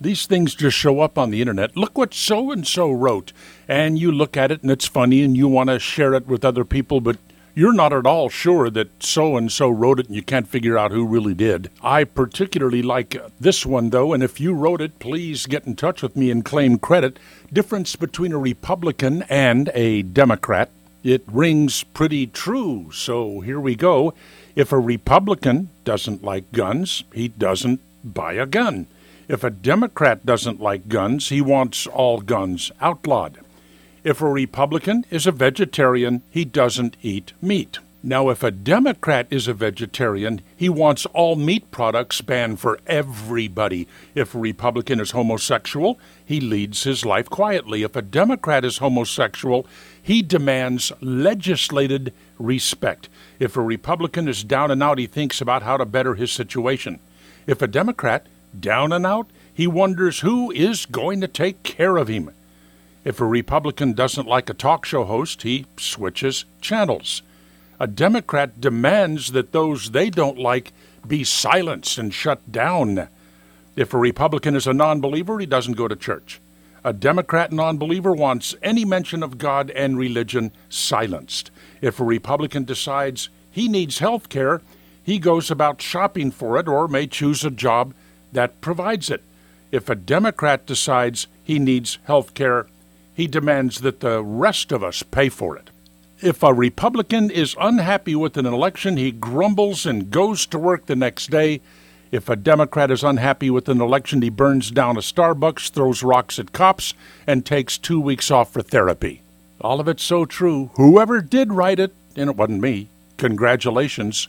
These things just show up on the internet. Look what so and so wrote. And you look at it and it's funny and you want to share it with other people, but you're not at all sure that so and so wrote it and you can't figure out who really did. I particularly like uh, this one, though, and if you wrote it, please get in touch with me and claim credit. Difference between a Republican and a Democrat. It rings pretty true, so here we go. If a Republican doesn't like guns, he doesn't buy a gun. If a Democrat doesn't like guns, he wants all guns outlawed. If a Republican is a vegetarian, he doesn't eat meat. Now, if a Democrat is a vegetarian, he wants all meat products banned for everybody. If a Republican is homosexual, he leads his life quietly. If a Democrat is homosexual, he demands legislated respect. If a Republican is down and out, he thinks about how to better his situation. If a Democrat down and out, he wonders who is going to take care of him. If a Republican doesn't like a talk show host, he switches channels. A Democrat demands that those they don't like be silenced and shut down. If a Republican is a non believer, he doesn't go to church. A Democrat non believer wants any mention of God and religion silenced. If a Republican decides he needs health care, he goes about shopping for it or may choose a job that provides it. If a Democrat decides he needs health care, he demands that the rest of us pay for it. If a Republican is unhappy with an election, he grumbles and goes to work the next day. If a Democrat is unhappy with an election, he burns down a Starbucks, throws rocks at cops, and takes two weeks off for therapy. All of it's so true. Whoever did write it, and it wasn't me, congratulations.